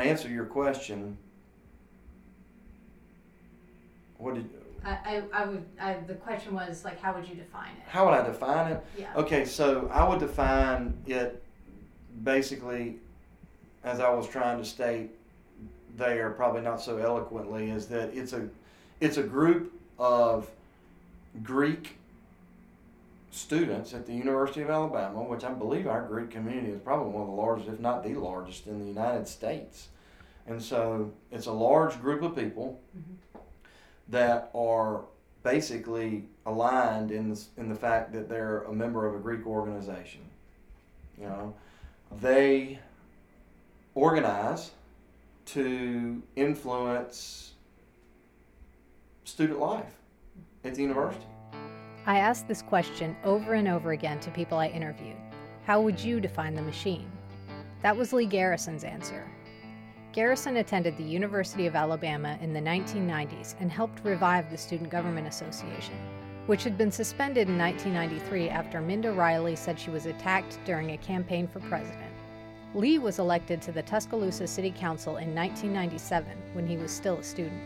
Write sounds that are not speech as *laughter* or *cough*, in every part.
to answer your question, what did I, I, I would, I, the question was like, how would you define it? how would I define it? Yeah. Okay, so I would define it basically, as I was trying to state there, probably not so eloquently, is that it's a it's a group of Greek students at the University of Alabama, which I believe our Greek community is probably one of the largest, if not the largest, in the United States. And so it's a large group of people Mhm. that are basically aligned in the, in the fact that they're a member of a Greek organization. You know, they organize to influence student life at the university. I asked this question over and over again to people I interviewed. How would you define the machine? That was Lee Garrison's answer. Garrison attended the University of Alabama in the 1990s and helped revive the Student Government Association, which had been suspended in 1993 after Minda Riley said she was attacked during a campaign for president. Lee was elected to the Tuscaloosa City Council in 1997 when he was still a student.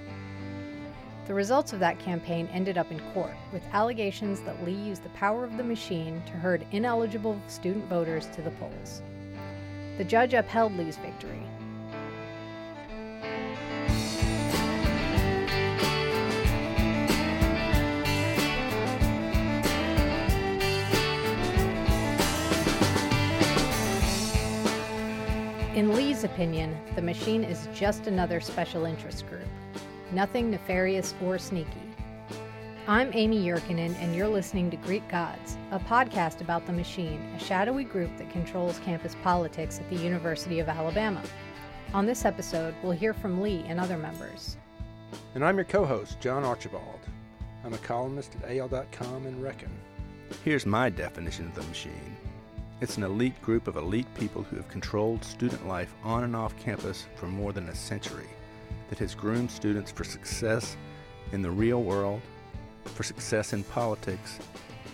The results of that campaign ended up in court, with allegations that Lee used the power of the machine to herd ineligible student voters to the polls. The judge upheld Lee's victory. In Lee's opinion, the machine is just another special interest group, nothing nefarious or sneaky. I'm Amy Yurkanin, and you're listening to Greek Gods, a podcast about the machine, a shadowy group that controls campus politics at the University of Alabama. On this episode, we'll hear from Lee and other members. And I'm your co host, John Archibald. I'm a columnist at AL.com and Reckon. Here's my definition of the machine it's an elite group of elite people who have controlled student life on and off campus for more than a century, that has groomed students for success in the real world, for success in politics,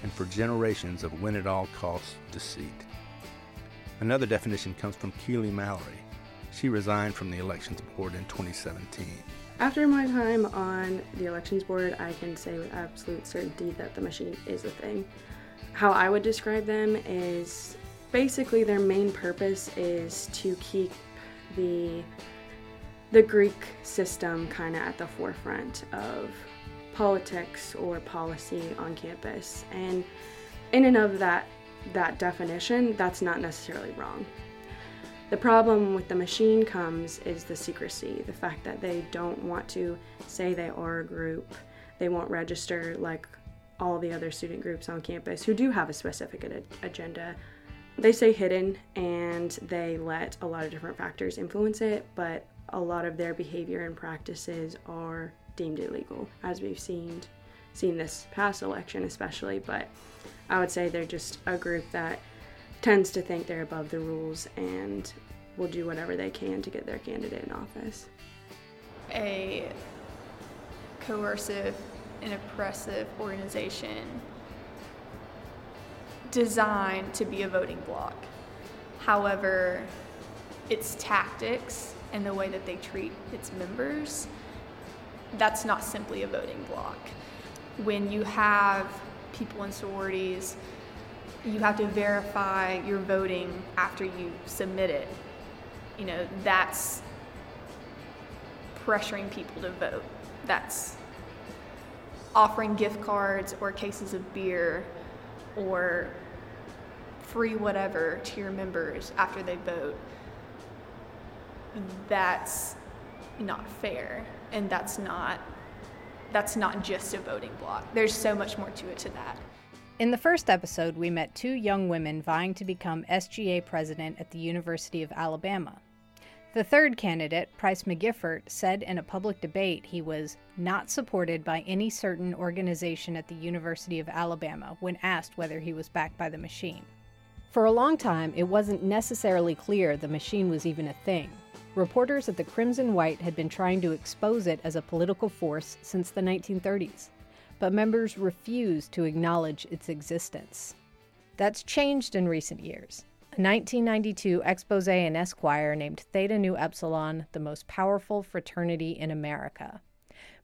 and for generations of win at all costs deceit. Another definition comes from Keely Mallory. She resigned from the Elections Board in 2017. After my time on the elections board, I can say with absolute certainty that the machine is a thing. How I would describe them is basically their main purpose is to keep the the Greek system kind of at the forefront of politics or policy on campus. And in and of that that definition, that's not necessarily wrong. The problem with the machine comes is the secrecy, the fact that they don't want to say they are a group. They won't register like all the other student groups on campus who do have a specific ad- agenda. They stay hidden and they let a lot of different factors influence it, but a lot of their behavior and practices are deemed illegal, as we've seen seen this past election especially, but I would say they're just a group that tends to think they're above the rules and will do whatever they can to get their candidate in office. a coercive and oppressive organization designed to be a voting bloc. However, its tactics and the way that they treat its members, that's not simply a voting bloc. When you have people in sororities, you have to verify your voting after you submit it. You know, that's pressuring people to vote. That's offering gift cards or cases of beer or free whatever to your members after they vote. That's not fair and that's not that's not just a voting block. There's so much more to it to that. In the first episode, we met two young women vying to become SGA president at the University of Alabama. The third candidate, Price McGiffert, said in a public debate he was not supported by any certain organization at the University of Alabama when asked whether he was backed by the machine. For a long time, it wasn't necessarily clear the machine was even a thing. Reporters at the Crimson White had been trying to expose it as a political force since the 1930s, but members refused to acknowledge its existence. That's changed in recent years. A 1992 expose in Esquire named Theta Nu Epsilon the most powerful fraternity in America.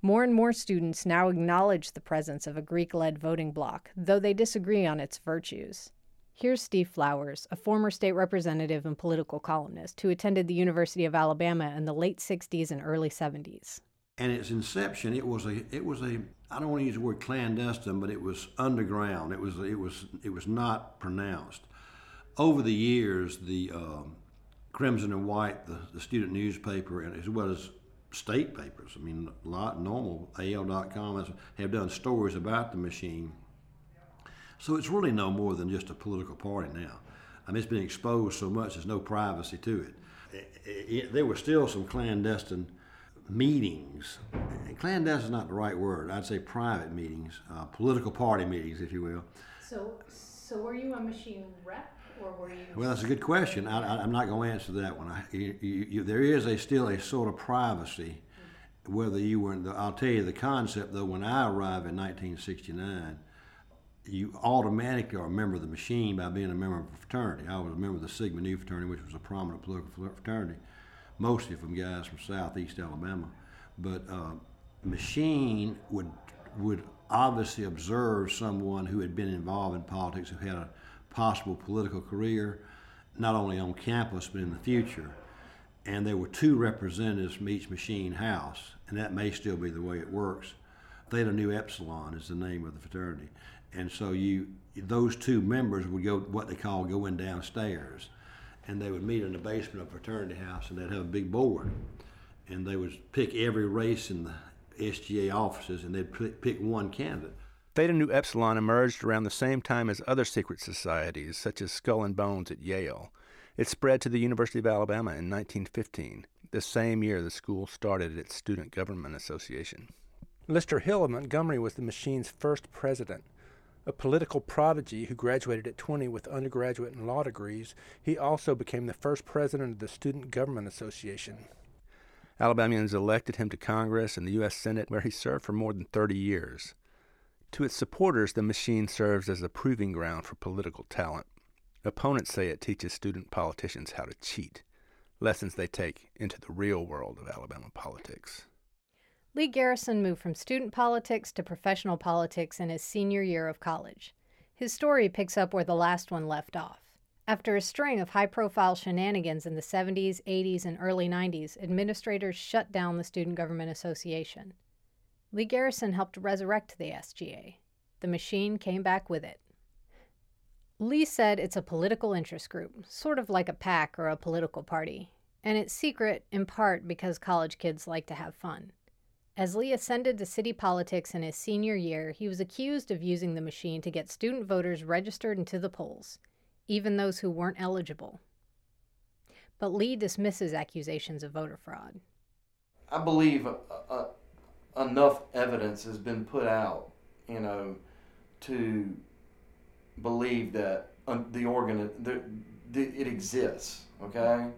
More and more students now acknowledge the presence of a Greek led voting bloc, though they disagree on its virtues. Here's Steve Flowers, a former state representative and political columnist who attended the University of Alabama in the late 60s and early 70s. And its inception, it was a, it was a, I don't want to use the word clandestine, but it was underground. It was, it was, it was not pronounced over the years, the uh, Crimson and White, the, the student newspaper, and as well as state papers, I mean, a lot normal, AL.com have done stories about the machine. So it's really no more than just a political party now. I mean, it's been exposed so much, there's no privacy to it. it, it, it there were still some clandestine meetings. And clandestine is not the right word. I'd say private meetings, uh, political party meetings, if you will. So, so were you a machine rep? or were you? Well, that's a good question. I, am not going to answer that one. I, you, you, there is a still a sort of privacy, whether you were. In the, I'll tell you the concept though. When I arrived in 1969, you automatically are a member of the machine by being a member of a fraternity. I was a member of the Sigma Nu fraternity, which was a prominent political fraternity, mostly from guys from Southeast Alabama. But uh, machine would would obviously observe someone who had been involved in politics, who had a possible political career, not only on campus but in the future. And there were two representatives from each machine house, and that may still be the way it works. Theta Nu Epsilon is the name of the fraternity, and so you those two members would go what they call going downstairs, and they would meet in the basement of a fraternity house, and they'd have a big board, and they would pick every race in the SGA offices, and they'd pick one candidate. Theta Nu Epsilon emerged around the same time as other secret societies, such as Skull and Bones at Yale. It spread to the University of Alabama in 1915, the same year the school started its Student Government Association. Lister Hill of Montgomery was the machine's first president. A political prodigy who graduated at 20 with undergraduate and law degrees, he also became the first president of the Student Government Association. Alabamians elected him to Congress and the U.S. Senate, where he served for more than 30 years. To its supporters, the machine serves as a proving ground for political talent. Opponents say it teaches student politicians how to cheat, lessons they take into the real world of Alabama politics. Lee Garrison moved from student politics to professional politics in his senior year of college. His story picks up where the last one left off. After a string of high profile shenanigans in the 70s, 80s, and early 90s, administrators shut down the Student Government Association. Lee Garrison helped resurrect the SGA. The machine came back with it. Lee said it's a political interest group, sort of like a PAC or a political party, and it's secret in part because college kids like to have fun. As Lee ascended to city politics in his senior year, he was accused of using the machine to get student voters registered into the polls, even those who weren't eligible. But Lee dismisses accusations of voter fraud. I believe a, a, enough evidence has been put out, you know, to believe that uh, the organ the, the, it exists. Okay,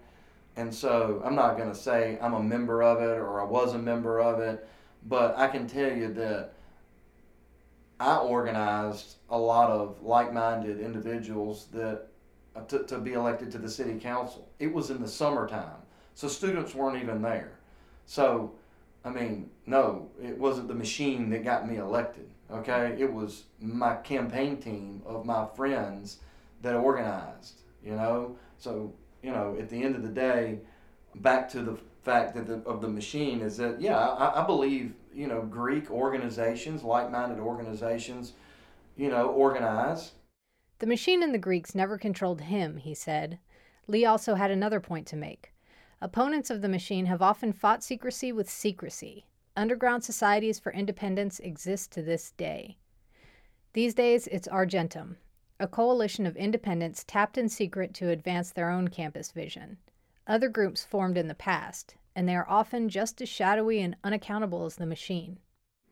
and so I'm not going to say I'm a member of it or I was a member of it, but I can tell you that I organized a lot of like-minded individuals that uh, to, to be elected to the city council. It was in the summertime, so students weren't even there. So I mean, no, it wasn't the machine that got me elected. Okay, it was my campaign team of my friends that organized. You know, so you know, at the end of the day, back to the fact that the, of the machine is that yeah, I, I believe you know Greek organizations, like-minded organizations, you know, organize. The machine and the Greeks never controlled him, he said. Lee also had another point to make. Opponents of the machine have often fought secrecy with secrecy. Underground societies for independence exist to this day. These days, it's Argentum, a coalition of independents tapped in secret to advance their own campus vision. Other groups formed in the past, and they are often just as shadowy and unaccountable as the machine.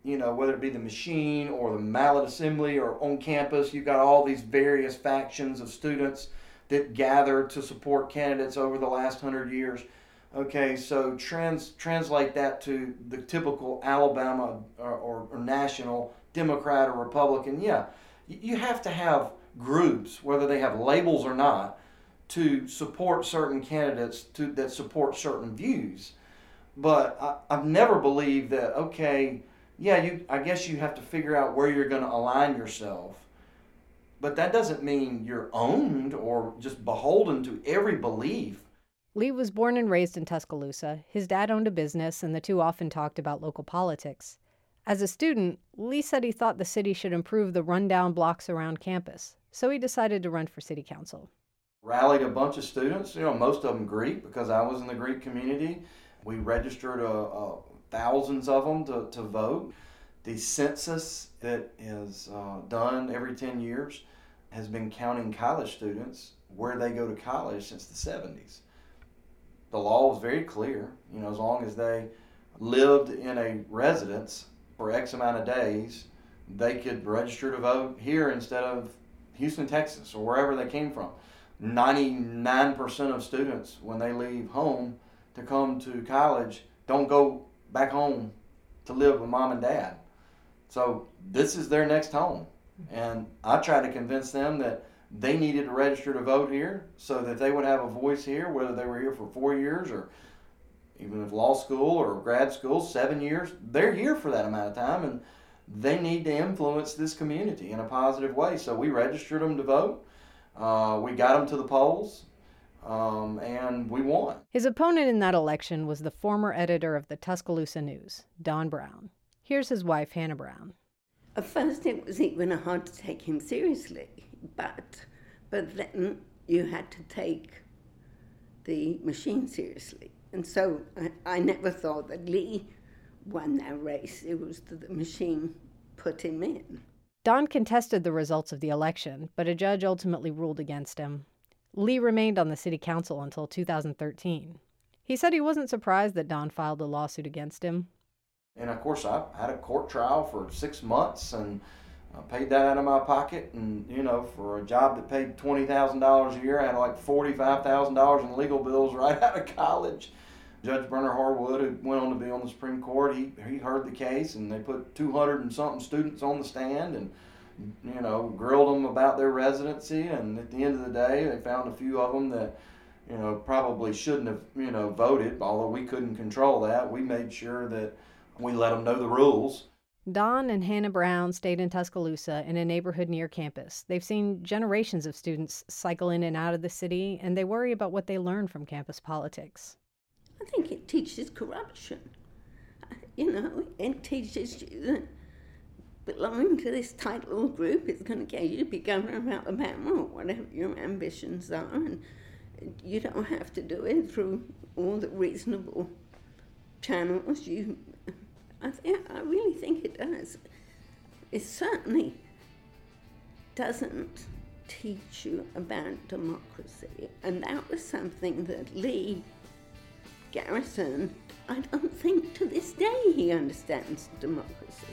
You know, whether it be the machine or the Mallet Assembly or on campus, you've got all these various factions of students that gather to support candidates over the last hundred years. Okay, so trans, translate that to the typical Alabama or, or, or national Democrat or Republican. Yeah, you have to have groups, whether they have labels or not, to support certain candidates to, that support certain views. But I, I've never believed that, okay, yeah, you, I guess you have to figure out where you're going to align yourself. But that doesn't mean you're owned or just beholden to every belief. Lee was born and raised in Tuscaloosa. His dad owned a business, and the two often talked about local politics. As a student, Lee said he thought the city should improve the rundown blocks around campus, so he decided to run for city council. Rallied a bunch of students, you know, most of them Greek because I was in the Greek community. We registered a, a thousands of them to, to vote. The census that is uh, done every 10 years has been counting college students where they go to college since the 70s. The law was very clear, you know, as long as they lived in a residence for X amount of days, they could register to vote here instead of Houston, Texas, or wherever they came from. 99% of students, when they leave home to come to college, don't go back home to live with mom and dad. So this is their next home. And I tried to convince them that they needed to register to vote here so that they would have a voice here, whether they were here for four years or even if law school or grad school, seven years, they're here for that amount of time and they need to influence this community in a positive way. So we registered them to vote. Uh, we got them to the polls. Um, and we won. His opponent in that election was the former editor of the Tuscaloosa News, Don Brown. Here's his wife, Hannah Brown. At first, it was even hard to take him seriously, but but then you had to take the machine seriously, and so I, I never thought that Lee won that race. It was the machine put him in. Don contested the results of the election, but a judge ultimately ruled against him. Lee remained on the city council until 2013. He said he wasn't surprised that Don filed a lawsuit against him. And of course, I had a court trial for six months and I paid that out of my pocket. And, you know, for a job that paid $20,000 a year, I had like $45,000 in legal bills *laughs* right out of college. Judge Bernard Harwood, who went on to be on the Supreme Court, he, he heard the case and they put 200 and something students on the stand and you know, grilled them about their residency, and at the end of the day, they found a few of them that, you know, probably shouldn't have, you know, voted. Although we couldn't control that, we made sure that we let them know the rules. Don and Hannah Brown stayed in Tuscaloosa in a neighborhood near campus. They've seen generations of students cycle in and out of the city, and they worry about what they learn from campus politics. I think it teaches corruption. You know, it teaches you that belonging to this tight little group is going to get you to be governor of Alabama or whatever your ambitions are. And you don't have to do it through all the reasonable channels. You, I, think, I really think it does. It certainly doesn't teach you about democracy. And that was something that Lee Garrison, I don't think to this day he understands democracy.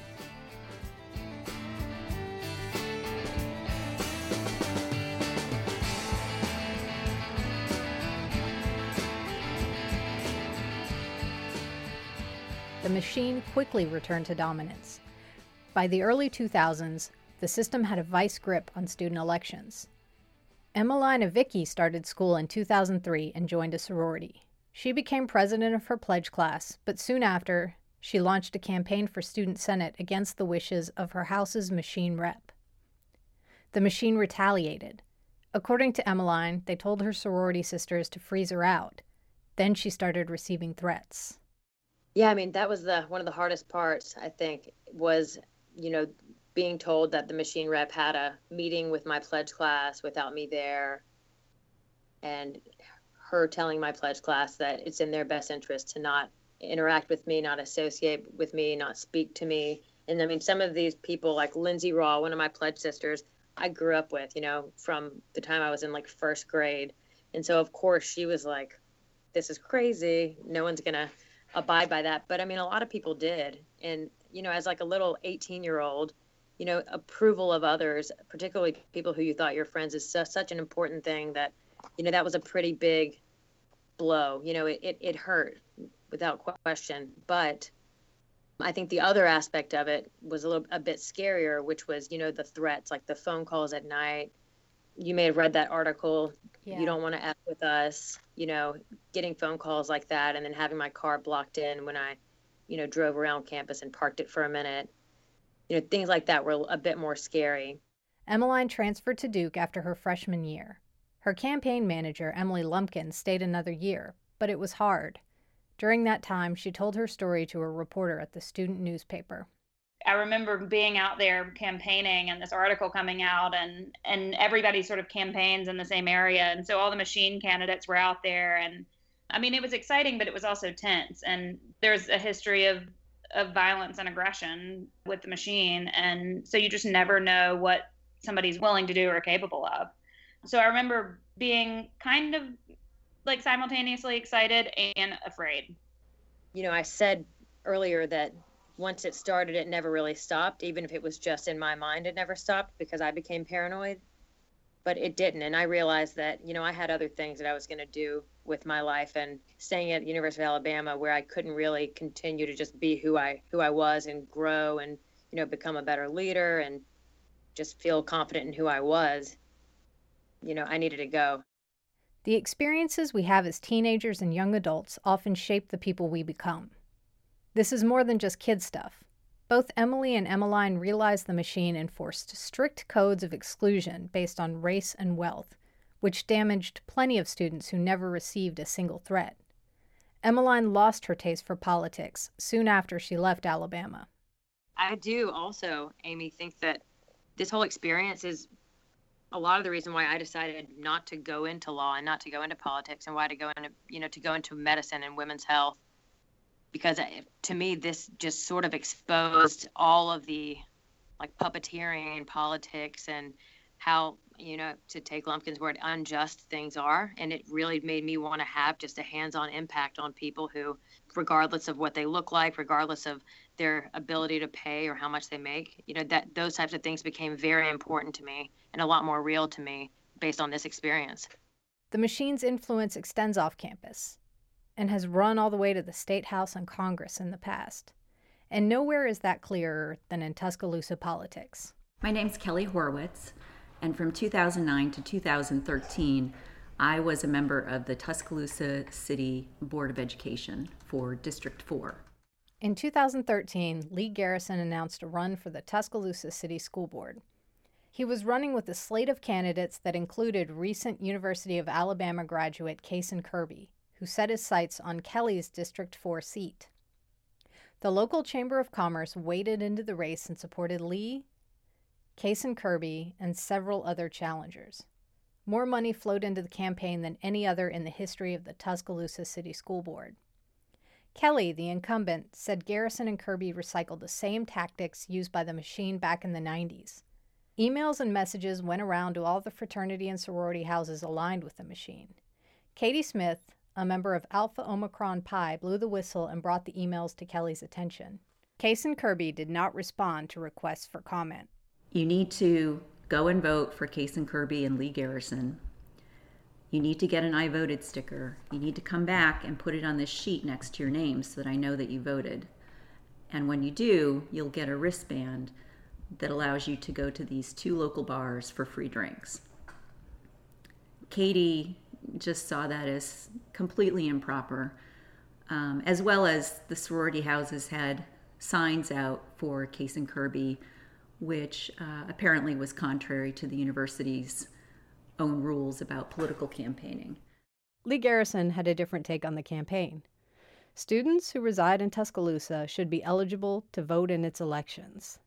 the machine quickly returned to dominance. By the early 2000s, the system had a vice grip on student elections. Emmeline Vicky started school in 2003 and joined a sorority. She became president of her pledge class, but soon after, she launched a campaign for student senate against the wishes of her house's machine rep. The machine retaliated. According to Emmeline, they told her sorority sisters to freeze her out. Then she started receiving threats. Yeah, I mean that was the one of the hardest parts. I think was you know being told that the machine rep had a meeting with my pledge class without me there, and her telling my pledge class that it's in their best interest to not interact with me, not associate with me, not speak to me. And I mean, some of these people, like Lindsay Raw, one of my pledge sisters, I grew up with, you know, from the time I was in like first grade. And so, of course, she was like, this is crazy. No one's going to abide by that. But I mean, a lot of people did. And, you know, as like a little 18 year old, you know, approval of others, particularly people who you thought your friends, is su- such an important thing that, you know, that was a pretty big blow. You know, it, it, it hurt without question. But I think the other aspect of it was a little a bit scarier, which was, you know, the threats, like the phone calls at night, you may have read that article. Yeah. You don't want to F with us, you know, getting phone calls like that and then having my car blocked in when I, you know, drove around campus and parked it for a minute. You know, things like that were a bit more scary. Emmeline transferred to Duke after her freshman year. Her campaign manager, Emily Lumpkin, stayed another year, but it was hard. During that time, she told her story to a reporter at the student newspaper. I remember being out there campaigning and this article coming out and and everybody sort of campaigns in the same area and so all the machine candidates were out there and I mean it was exciting but it was also tense and there's a history of of violence and aggression with the machine and so you just never know what somebody's willing to do or capable of. So I remember being kind of like simultaneously excited and afraid. You know, I said earlier that once it started, it never really stopped. Even if it was just in my mind, it never stopped because I became paranoid. But it didn't. And I realized that, you know, I had other things that I was going to do with my life and staying at the University of Alabama where I couldn't really continue to just be who I who I was and grow and, you know, become a better leader and just feel confident in who I was. You know, I needed to go. The experiences we have as teenagers and young adults often shape the people we become. This is more than just kid stuff. Both Emily and Emmeline realized the machine enforced strict codes of exclusion based on race and wealth, which damaged plenty of students who never received a single threat. Emmeline lost her taste for politics soon after she left Alabama. I do also, Amy, think that this whole experience is a lot of the reason why I decided not to go into law and not to go into politics and why to go into, you know, to go into medicine and women's health because to me this just sort of exposed all of the like puppeteering and politics and how you know to take lumpkin's word unjust things are. And it really made me want to have just a hands-on impact on people who regardless of what they look like regardless of their ability to pay or how much they make you know that those types of things became very important to me and a lot more real to me based on this experience the machine's influence extends off campus and has run all the way to the State House and Congress in the past. And nowhere is that clearer than in Tuscaloosa politics. My name's Kelly Horwitz, and from 2009 to 2013, I was a member of the Tuscaloosa City Board of Education for District 4. In 2013, Lee Garrison announced a run for the Tuscaloosa City School Board. He was running with a slate of candidates that included recent University of Alabama graduate Cason Kirby, who set his sights on Kelly's District 4 seat. The local Chamber of Commerce waded into the race and supported Lee, Cason Kirby, and several other challengers. More money flowed into the campaign than any other in the history of the Tuscaloosa City School Board. Kelly, the incumbent, said Garrison and Kirby recycled the same tactics used by the machine back in the 90s. Emails and messages went around to all the fraternity and sorority houses aligned with the machine. Katie Smith, a member of Alpha Omicron Pi blew the whistle and brought the emails to Kelly's attention. Cason Kirby did not respond to requests for comment. You need to go and vote for Cason Kirby and Lee Garrison. You need to get an I voted sticker. You need to come back and put it on this sheet next to your name so that I know that you voted. And when you do, you'll get a wristband that allows you to go to these two local bars for free drinks. Katie just saw that as completely improper, um, as well as the sorority houses had signs out for Cason Kirby, which uh, apparently was contrary to the university's own rules about political campaigning. Lee Garrison had a different take on the campaign. Students who reside in Tuscaloosa should be eligible to vote in its elections.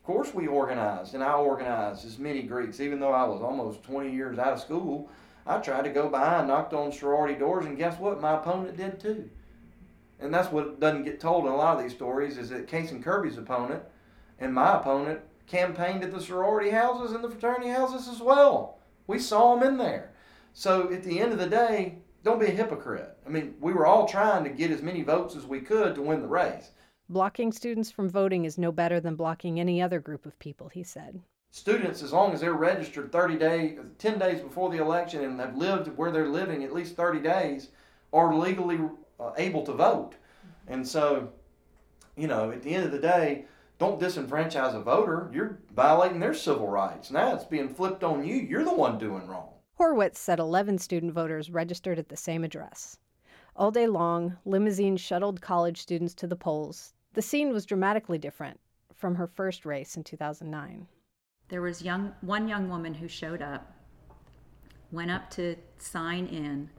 Of course, we organized, and I organized as many Greeks, even though I was almost 20 years out of school. I tried to go by and knocked on sorority doors, and guess what? My opponent did too. And that's what doesn't get told in a lot of these stories is that Cason Kirby's opponent and my opponent campaigned at the sorority houses and the fraternity houses as well. We saw them in there. So at the end of the day, don't be a hypocrite. I mean, we were all trying to get as many votes as we could to win the race. Blocking students from voting is no better than blocking any other group of people, he said students, as long as they're registered 30 days, 10 days before the election and have lived where they're living at least 30 days, are legally uh, able to vote. And so, you know, at the end of the day, don't disenfranchise a voter. You're violating their civil rights. Now it's being flipped on you. You're the one doing wrong. Horwitz said 11 student voters registered at the same address. All day long, limousines shuttled college students to the polls. The scene was dramatically different from her first race in 2009. There was young one young woman who showed up, went up to sign in,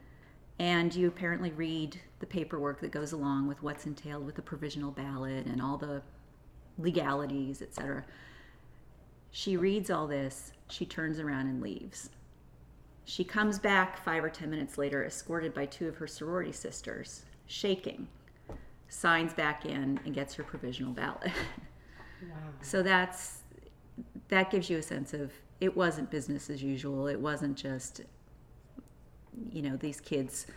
and you apparently read the paperwork that goes along with what's entailed with the provisional ballot and all the legalities, etc. She reads all this, she turns around and leaves. She comes back five or ten minutes later, escorted by two of her sorority sisters, shaking, signs back in, and gets her provisional ballot. Wow. so that's that gives you a sense of it wasn't business as usual. It wasn't just, you know, these kids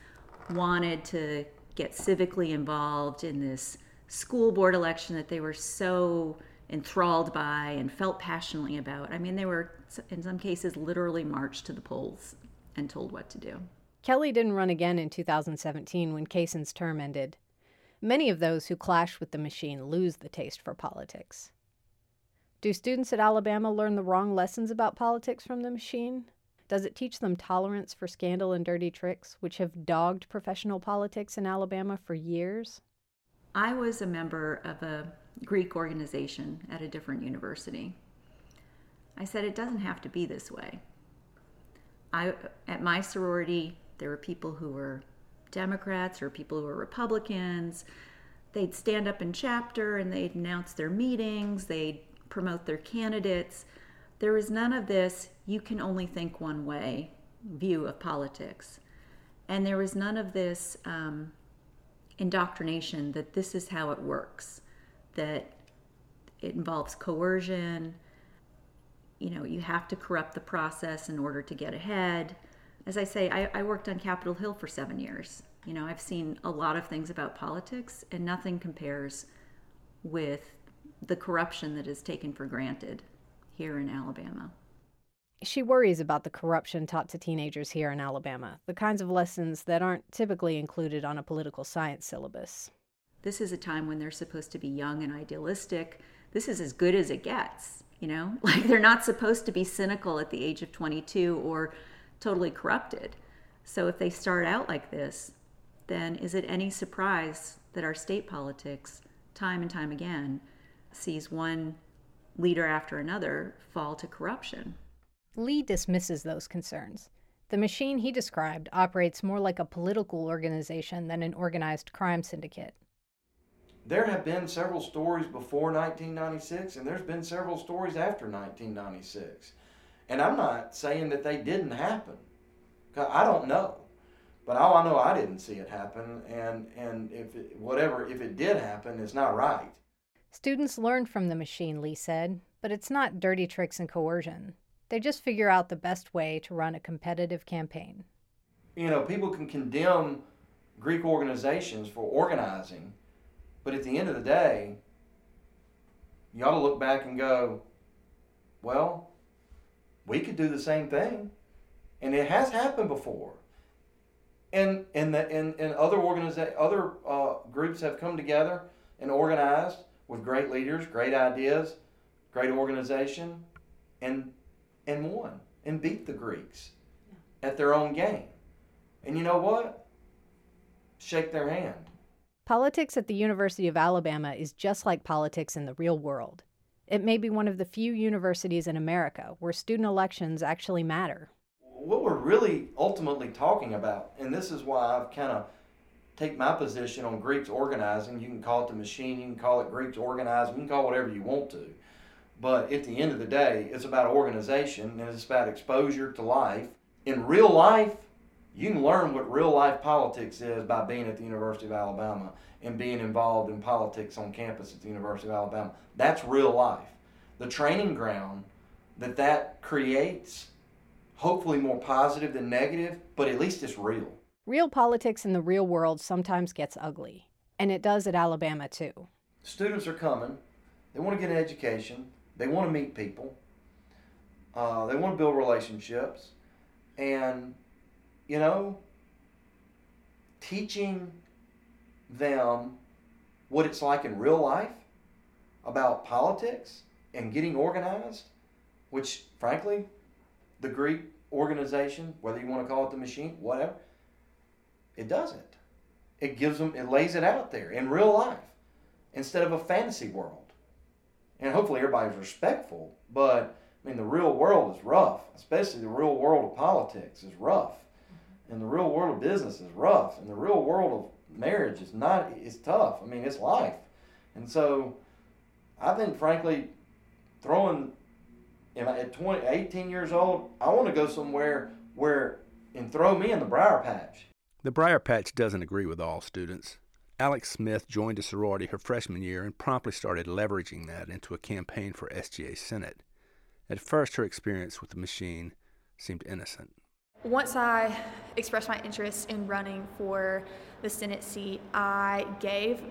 wanted to get civically involved in this school board election that they were so enthralled by and felt passionately about. I mean, they were, in some cases, literally marched to the polls and told what to do. Kelly didn't run again in 2017 when Cason's term ended. Many of those who clash with the machine lose the taste for politics. Do students at Alabama learn the wrong lessons about politics from the machine? Does it teach them tolerance for scandal and dirty tricks, which have dogged professional politics in Alabama for years? I was a member of a Greek organization at a different university. I said it doesn't have to be this way. I at my sorority there were people who were Democrats or people who were Republicans. They'd stand up in chapter and they'd announce their meetings, they'd promote their candidates. There was none of this, you can only think one way view of politics. And there was none of this um, indoctrination that this is how it works that it involves coercion. You know, you have to corrupt the process in order to get ahead. As I say, I, I worked on Capitol Hill for seven years. You know, I've seen a lot of things about politics, and nothing compares with the corruption that is taken for granted here in Alabama. She worries about the corruption taught to teenagers here in Alabama, the kinds of lessons that aren't typically included on a political science syllabus. This is a time when they're supposed to be young and idealistic. This is as good as it gets, you know? *laughs* Like they're not supposed to be cynical at the age of 22 or totally corrupted. So if they start out like this, then is it any surprise that our state politics, time and time again, sees one leader after another fall to corruption? Lee dismisses those concerns. The machine he described operates more like a political organization than an organized crime syndicate there have been several stories before 1996, and there's been several stories after 1996. And I'm not saying that they didn't happen. I don't know. But all I know, I didn't see it happen, and, and if it, whatever, if it did happen, it's not right. Students learn from the machine, Lee said, but it's not dirty tricks and coercion. They just figure out the best way to run a competitive campaign. You know, people can condemn Greek organizations for organizing, but at the end of the day, you ought to look back and go, well, we could do the same thing. And it has happened before. And, and, the, and, and other, organiza- other uh, groups have come together and organized with great leaders, great ideas, great organization, and, and won and beat the Greeks at their own game. And you know what? Shake their hand. Politics at the University of Alabama is just like politics in the real world. It may be one of the few universities in America where student elections actually matter. What we're really ultimately talking about, and this is why I've kind of take my position on Greeks organizing. You can call it the machine, you can call it Greeks organizing, you can call whatever you want to. But at the end of the day, it's about organization and it's about exposure to life. In real life, you can learn what real life politics is by being at the University of Alabama and being involved in politics on campus at the University of Alabama. That's real life. The training ground that that creates, hopefully more positive than negative, but at least it's real. Real politics in the real world sometimes gets ugly, and it does at Alabama too. Students are coming, they want to get an education, they want to meet people, uh, they want to build relationships, and you know, teaching them what it's like in real life about politics and getting organized, which frankly, the Greek organization, whether you want to call it the machine, whatever, it doesn't. It gives them, it lays it out there in real life instead of a fantasy world. And hopefully everybody's respectful, but I mean, the real world is rough, especially the real world of politics is rough. And the real world of business is rough. And the real world of marriage is not, it's tough. I mean, it's life. And so I think, frankly, throwing at 20, 18 years old, I want to go somewhere where and throw me in the briar patch. The briar patch doesn't agree with all students. Alex Smith joined a sorority her freshman year and promptly started leveraging that into a campaign for SGA Senate. At first, her experience with the machine seemed innocent. Once I expressed my interest in running for the Senate seat, I gave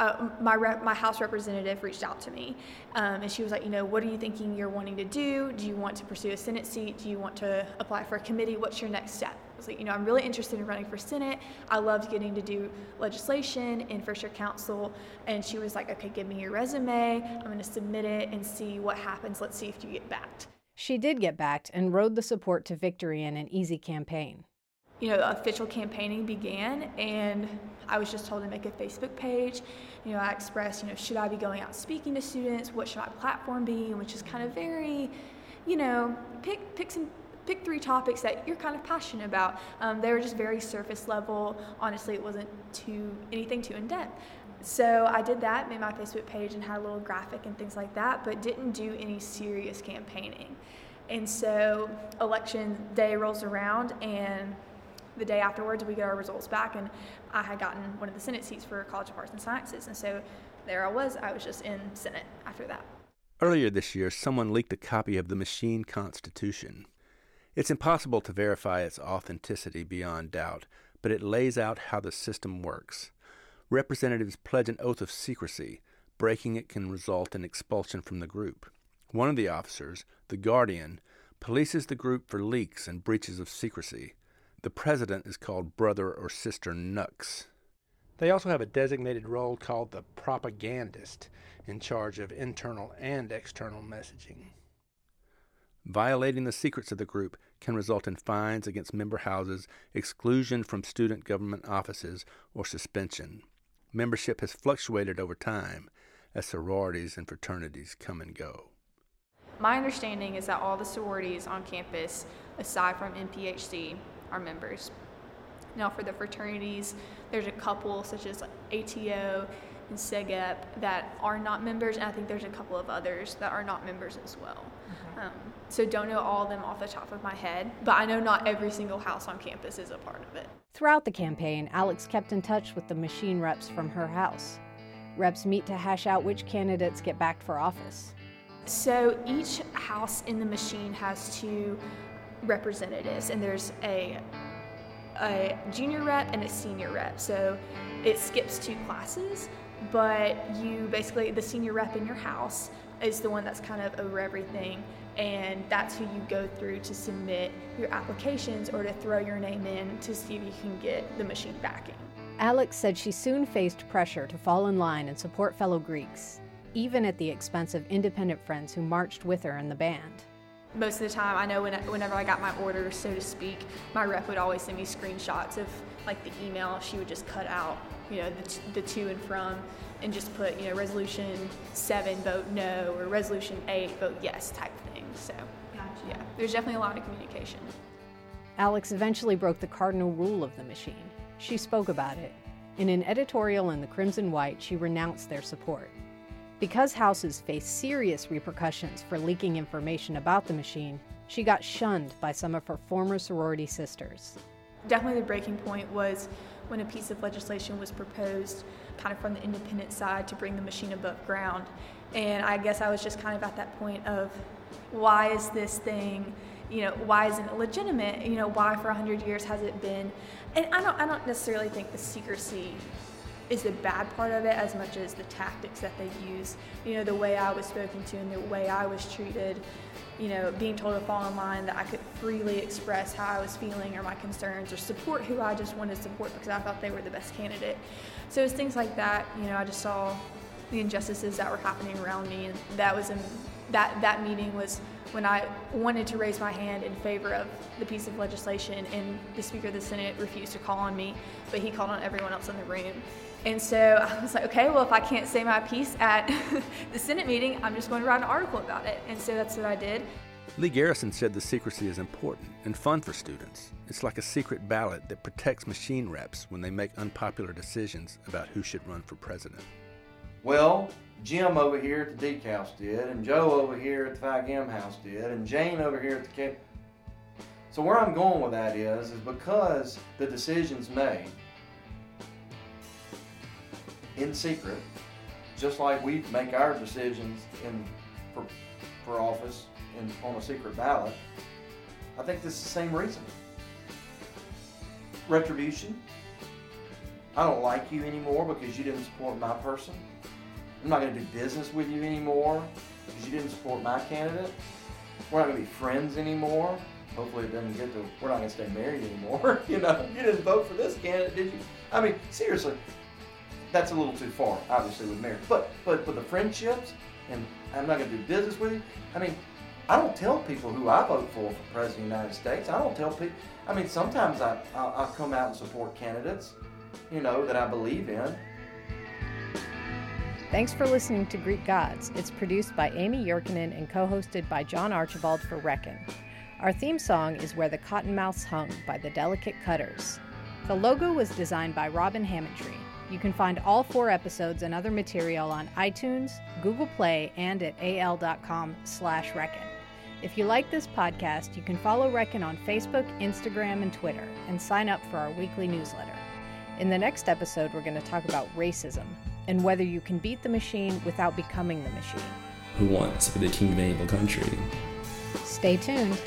uh, my rep, my House representative reached out to me, um, and she was like, you know, what are you thinking you're wanting to do? Do you want to pursue a Senate seat? Do you want to apply for a committee? What's your next step? I was like, you know, I'm really interested in running for Senate. I loved getting to do legislation in first year council, and she was like, okay, give me your resume. I'm going to submit it and see what happens. Let's see if you get backed. She did get backed and rode the support to victory in an easy campaign you know, official campaigning began, and I was just told to make a Facebook page. You know, I expressed, you know, should I be going out speaking to students? What should my platform be? Which is kind of very, you know, pick pick some pick three topics that you're kind of passionate about. Um, they were just very surface level. Honestly, it wasn't too anything too in depth. So I did that, made my Facebook page, and had a little graphic and things like that, but didn't do any serious campaigning. And so election day rolls around, and the day afterwards, we get our results back, and I had gotten one of the Senate seats for College of Arts and Sciences. And so there I was. I was just in Senate after that. Earlier this year, someone leaked a copy of the Machine Constitution. It's impossible to verify its authenticity beyond doubt, but it lays out how the system works. Representatives pledge an oath of secrecy. Breaking it can result in expulsion from the group. One of the officers, the Guardian, polices the group for leaks and breaches of secrecy. The president is called brother or sister Nux. They also have a designated role called the propagandist, in charge of internal and external messaging. Violating the secrets of the group can result in fines against member houses, exclusion from student government offices, or suspension. Membership has fluctuated over time as sororities and fraternities come and go. My understanding is that all the sororities on campus, aside from NPHC, are members. Now, for the fraternities, there's a couple such as ATO and SigEp that are not members, and I think there's a couple of others that are not members as well. Um, so don't know all of them off the top of my head, but I know not every single house on campus is a part of it. Throughout the campaign, Alex kept in touch with the machine reps from her house. Reps meet to hash out which candidates get backed for office. So each house in the machine has two representatives, and there's a a junior rep and a senior rep. So it skips two classes, but you basically the senior rep in your house is the one that's kind of over everything, and that's who you go through to submit your applications or to throw your name in to see if you can get the machine backing. Alex said she soon faced pressure to fall in line and support fellow Greeks, even at the expense of independent friends who marched with her in the band most of the time, I know when, whenever I got my orders, so to speak, my rep would always send me screenshots of like the email. She would just cut out, you know, the, t- the to and from and just put, you know, resolution seven, vote no, or resolution eight, vote yes type thing. So, gotcha. yeah, there's definitely a lot of communication. Alex eventually broke the cardinal rule of the machine. She spoke about it. In an editorial in the Crimson White, she renounced their support. Because houses face serious repercussions for leaking information about the machine, she got shunned by some of her former sorority sisters. Definitely the breaking point was when a piece of legislation was proposed, kind of from the independent side, to bring the machine above ground. And I guess I was just kind of at that point of why is this thing, you know, why isn't it legitimate? You know, why for 100 years has it been? And I don't, I don't necessarily think the secrecy is the bad part of it as much as the tactics that they use. You know, the way I was spoken to and the way I was treated, you know, being told to fall in line that I could freely express how I was feeling or my concerns or support who I just wanted to support because I thought they were the best candidate. So it's things like that, you know, I just saw the injustices that were happening around me. And that was that that meeting was when I wanted to raise my hand in favor of the piece of legislation, and the Speaker of the Senate refused to call on me, but he called on everyone else in the room. And so I was like, okay, well, if I can't say my piece at *laughs* the Senate meeting, I'm just going to write an article about it. And so that's what I did. Lee Garrison said the secrecy is important and fun for students. It's like a secret ballot that protects machine reps when they make unpopular decisions about who should run for president. Well, Jim over here at the Deke House did, and Joe over here at the Phi Gam House did, and Jane over here at the K. So where I'm going with that is, is because the decision's made in secret, just like we make our decisions in for, for office in, on a secret ballot. I think this is the same reason. Retribution. I don't like you anymore because you didn't support my person. I'm not going to do business with you anymore because you didn't support my candidate. We're not going to be friends anymore. Hopefully, it doesn't get to we're not going to stay married anymore. *laughs* you know, you didn't vote for this candidate, did you? I mean, seriously, that's a little too far, obviously, with marriage. But but for the friendships, and I'm not going to do business with you. I mean, I don't tell people who I vote for for president of the United States. I don't tell people. I mean, sometimes I I'll, I'll come out and support candidates, you know, that I believe in. Thanks for listening to Greek Gods. It's produced by Amy Yurkanin and co-hosted by John Archibald for Reckon. Our theme song is Where the Cottonmouths Hung by the Delicate Cutters. The logo was designed by Robin Hammondtree. You can find all four episodes and other material on iTunes, Google Play, and at al.com slash Reckon. If you like this podcast, you can follow Reckon on Facebook, Instagram, and Twitter, and sign up for our weekly newsletter. In the next episode, we're going to talk about racism and whether you can beat the machine without becoming the machine. Who wants to be the king of an evil country? Stay tuned.